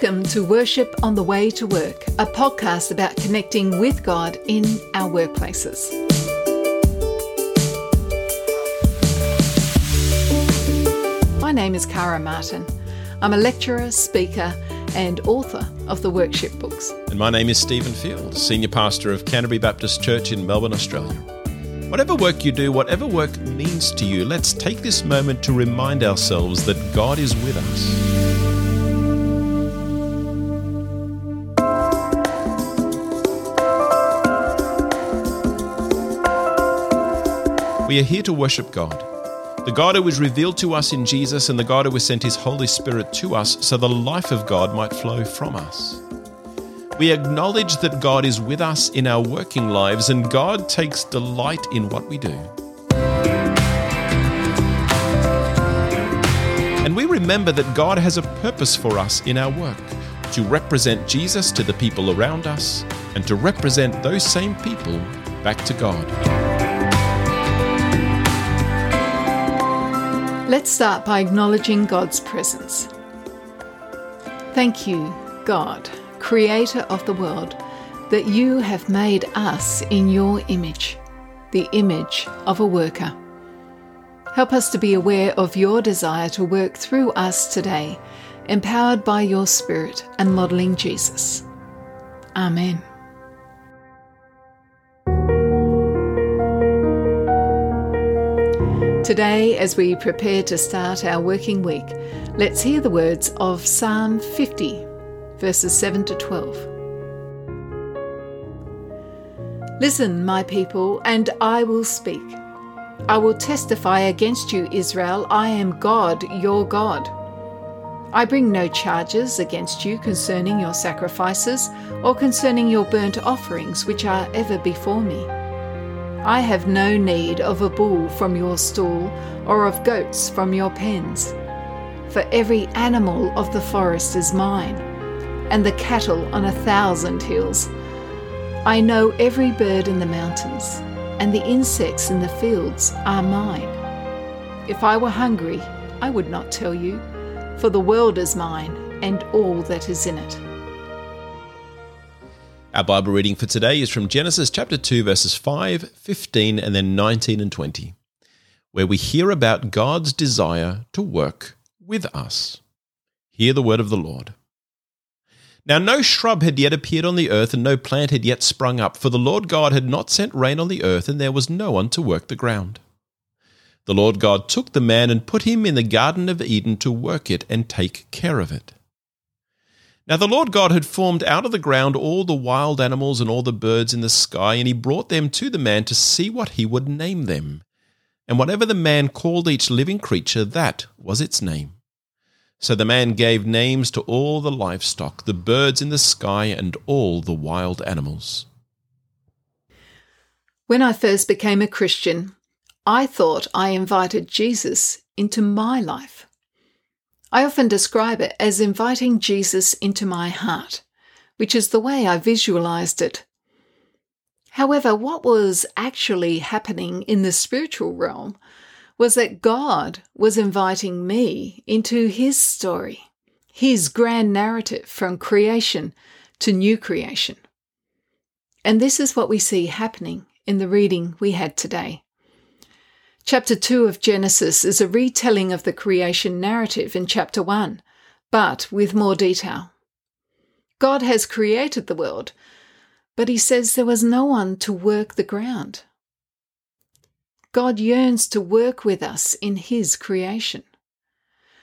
Welcome to Worship on the Way to Work, a podcast about connecting with God in our workplaces. My name is Kara Martin. I'm a lecturer, speaker, and author of the Workship books. And my name is Stephen Field, Senior Pastor of Canterbury Baptist Church in Melbourne, Australia. Whatever work you do, whatever work means to you, let's take this moment to remind ourselves that God is with us. We are here to worship God, the God who was revealed to us in Jesus and the God who has sent his Holy Spirit to us so the life of God might flow from us. We acknowledge that God is with us in our working lives and God takes delight in what we do. And we remember that God has a purpose for us in our work to represent Jesus to the people around us and to represent those same people back to God. Let's start by acknowledging God's presence. Thank you, God, Creator of the world, that you have made us in your image, the image of a worker. Help us to be aware of your desire to work through us today, empowered by your Spirit and modelling Jesus. Amen. Today, as we prepare to start our working week, let's hear the words of Psalm 50, verses 7 to 12. Listen, my people, and I will speak. I will testify against you, Israel. I am God, your God. I bring no charges against you concerning your sacrifices or concerning your burnt offerings, which are ever before me. I have no need of a bull from your stall or of goats from your pens. For every animal of the forest is mine, and the cattle on a thousand hills. I know every bird in the mountains, and the insects in the fields are mine. If I were hungry, I would not tell you, for the world is mine, and all that is in it. Our Bible reading for today is from Genesis chapter 2, verses 5, 15, and then 19 and 20, where we hear about God's desire to work with us. Hear the word of the Lord. Now, no shrub had yet appeared on the earth, and no plant had yet sprung up, for the Lord God had not sent rain on the earth, and there was no one to work the ground. The Lord God took the man and put him in the Garden of Eden to work it and take care of it. Now the Lord God had formed out of the ground all the wild animals and all the birds in the sky, and he brought them to the man to see what he would name them. And whatever the man called each living creature, that was its name. So the man gave names to all the livestock, the birds in the sky, and all the wild animals. When I first became a Christian, I thought I invited Jesus into my life. I often describe it as inviting Jesus into my heart, which is the way I visualized it. However, what was actually happening in the spiritual realm was that God was inviting me into His story, His grand narrative from creation to new creation. And this is what we see happening in the reading we had today. Chapter 2 of Genesis is a retelling of the creation narrative in chapter 1, but with more detail. God has created the world, but he says there was no one to work the ground. God yearns to work with us in his creation.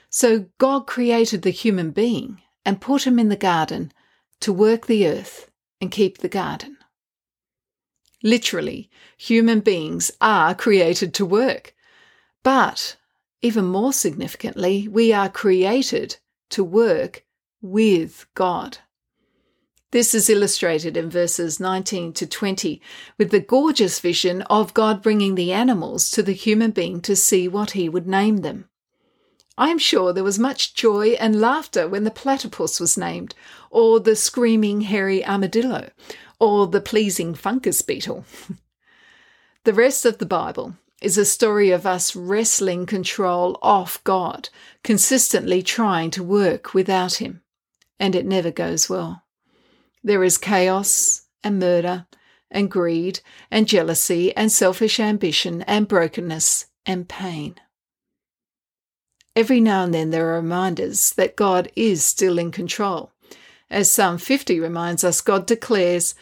So God created the human being and put him in the garden to work the earth and keep the garden. Literally, human beings are created to work. But, even more significantly, we are created to work with God. This is illustrated in verses 19 to 20 with the gorgeous vision of God bringing the animals to the human being to see what he would name them. I am sure there was much joy and laughter when the platypus was named, or the screaming hairy armadillo, or the pleasing fungus beetle. the rest of the Bible is a story of us wresting control off God, consistently trying to work without Him. and it never goes well. There is chaos and murder and greed and jealousy and selfish ambition and brokenness and pain. Every now and then there are reminders that God is still in control. As Psalm 50 reminds us, God declares,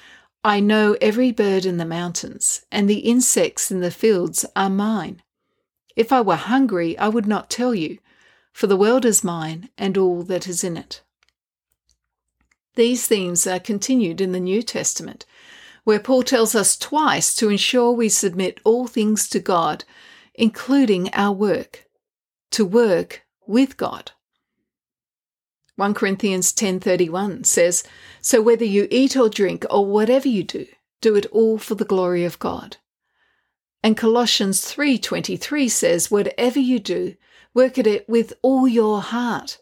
I know every bird in the mountains, and the insects in the fields are mine. If I were hungry, I would not tell you, for the world is mine and all that is in it. These themes are continued in the New Testament, where Paul tells us twice to ensure we submit all things to God, including our work, to work with God. 1 Corinthians 10:31 says, "So whether you eat or drink or whatever you do, do it all for the glory of God." And Colossians 3:23 says, "Whatever you do, work at it with all your heart,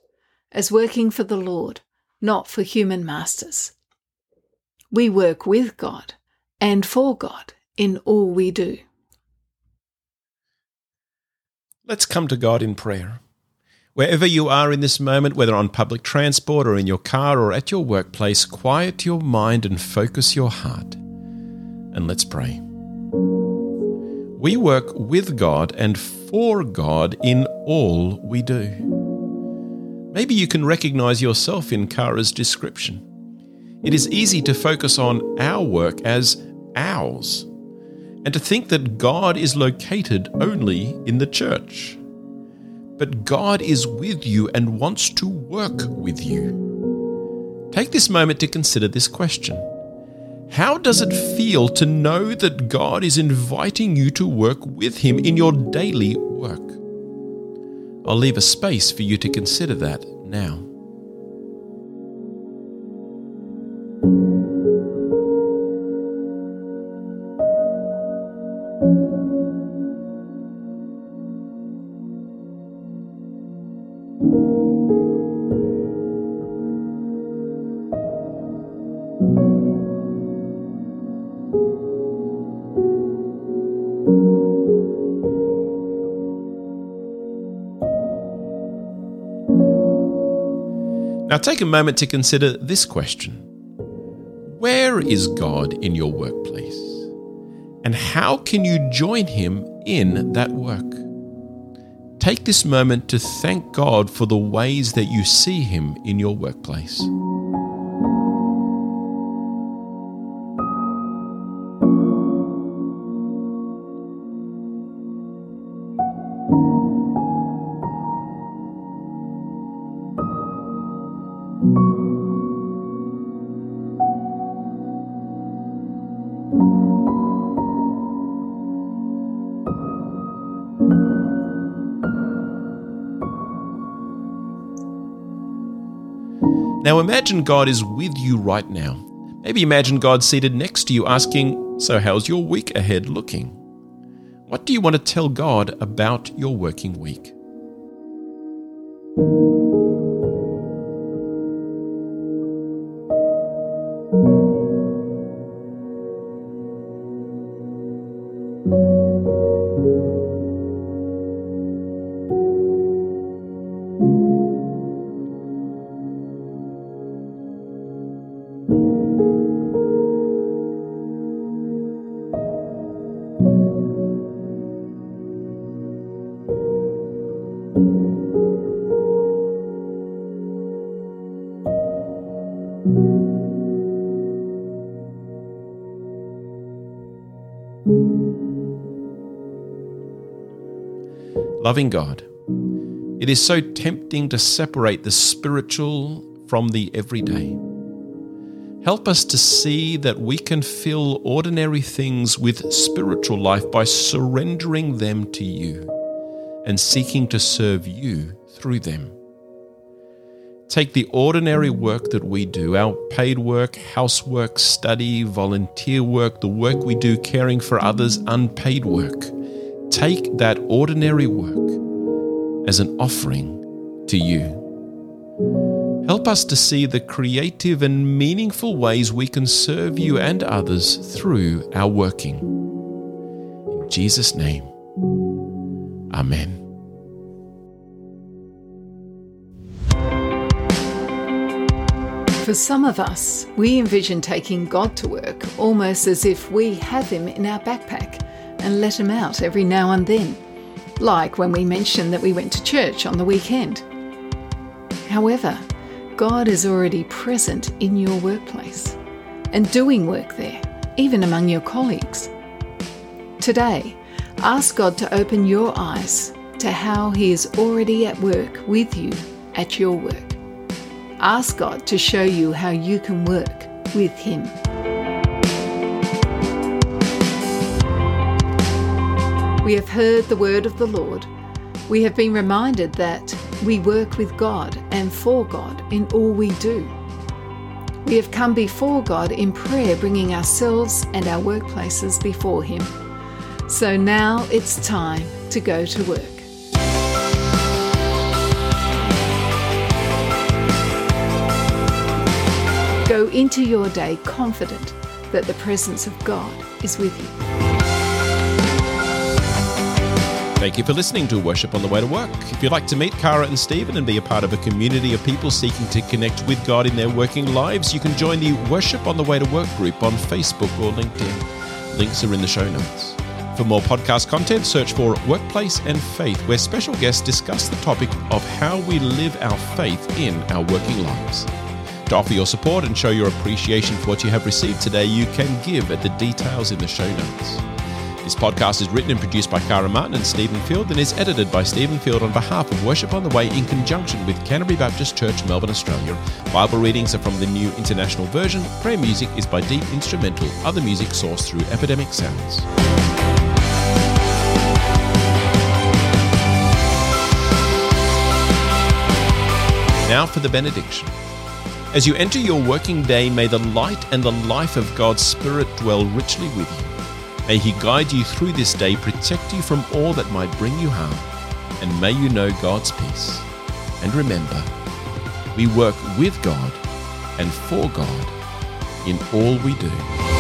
as working for the Lord, not for human masters." We work with God and for God in all we do. Let's come to God in prayer. Wherever you are in this moment, whether on public transport or in your car or at your workplace, quiet your mind and focus your heart. And let's pray. We work with God and for God in all we do. Maybe you can recognize yourself in Kara's description. It is easy to focus on our work as ours and to think that God is located only in the church but God is with you and wants to work with you. Take this moment to consider this question How does it feel to know that God is inviting you to work with Him in your daily work? I'll leave a space for you to consider that now. Now take a moment to consider this question Where is God in your workplace? And how can you join Him in that work? Take this moment to thank God for the ways that you see Him in your workplace. Now imagine God is with you right now. Maybe imagine God seated next to you asking, So, how's your week ahead looking? What do you want to tell God about your working week? Loving God, it is so tempting to separate the spiritual from the everyday. Help us to see that we can fill ordinary things with spiritual life by surrendering them to you and seeking to serve you through them. Take the ordinary work that we do, our paid work, housework, study, volunteer work, the work we do caring for others, unpaid work. Take that ordinary work as an offering to you. Help us to see the creative and meaningful ways we can serve you and others through our working. In Jesus' name, Amen. For some of us, we envision taking God to work almost as if we have Him in our backpack and let Him out every now and then, like when we mention that we went to church on the weekend. However, God is already present in your workplace and doing work there, even among your colleagues. Today, ask God to open your eyes to how He is already at work with you at your work. Ask God to show you how you can work with Him. We have heard the word of the Lord. We have been reminded that we work with God and for God in all we do. We have come before God in prayer, bringing ourselves and our workplaces before Him. So now it's time to go to work. Go into your day confident that the presence of God is with you. Thank you for listening to Worship on the Way to Work. If you'd like to meet Kara and Stephen and be a part of a community of people seeking to connect with God in their working lives, you can join the Worship on the Way to Work group on Facebook or LinkedIn. Links are in the show notes. For more podcast content, search for Workplace and Faith, where special guests discuss the topic of how we live our faith in our working lives. To offer your support and show your appreciation for what you have received today, you can give at the details in the show notes. This podcast is written and produced by Kara Martin and Stephen Field and is edited by Stephen Field on behalf of Worship on the Way in conjunction with Canterbury Baptist Church, Melbourne, Australia. Bible readings are from the New International Version. Prayer music is by Deep Instrumental. Other music sourced through Epidemic Sounds. Now for the benediction. As you enter your working day, may the light and the life of God's Spirit dwell richly with you. May He guide you through this day, protect you from all that might bring you harm, and may you know God's peace. And remember, we work with God and for God in all we do.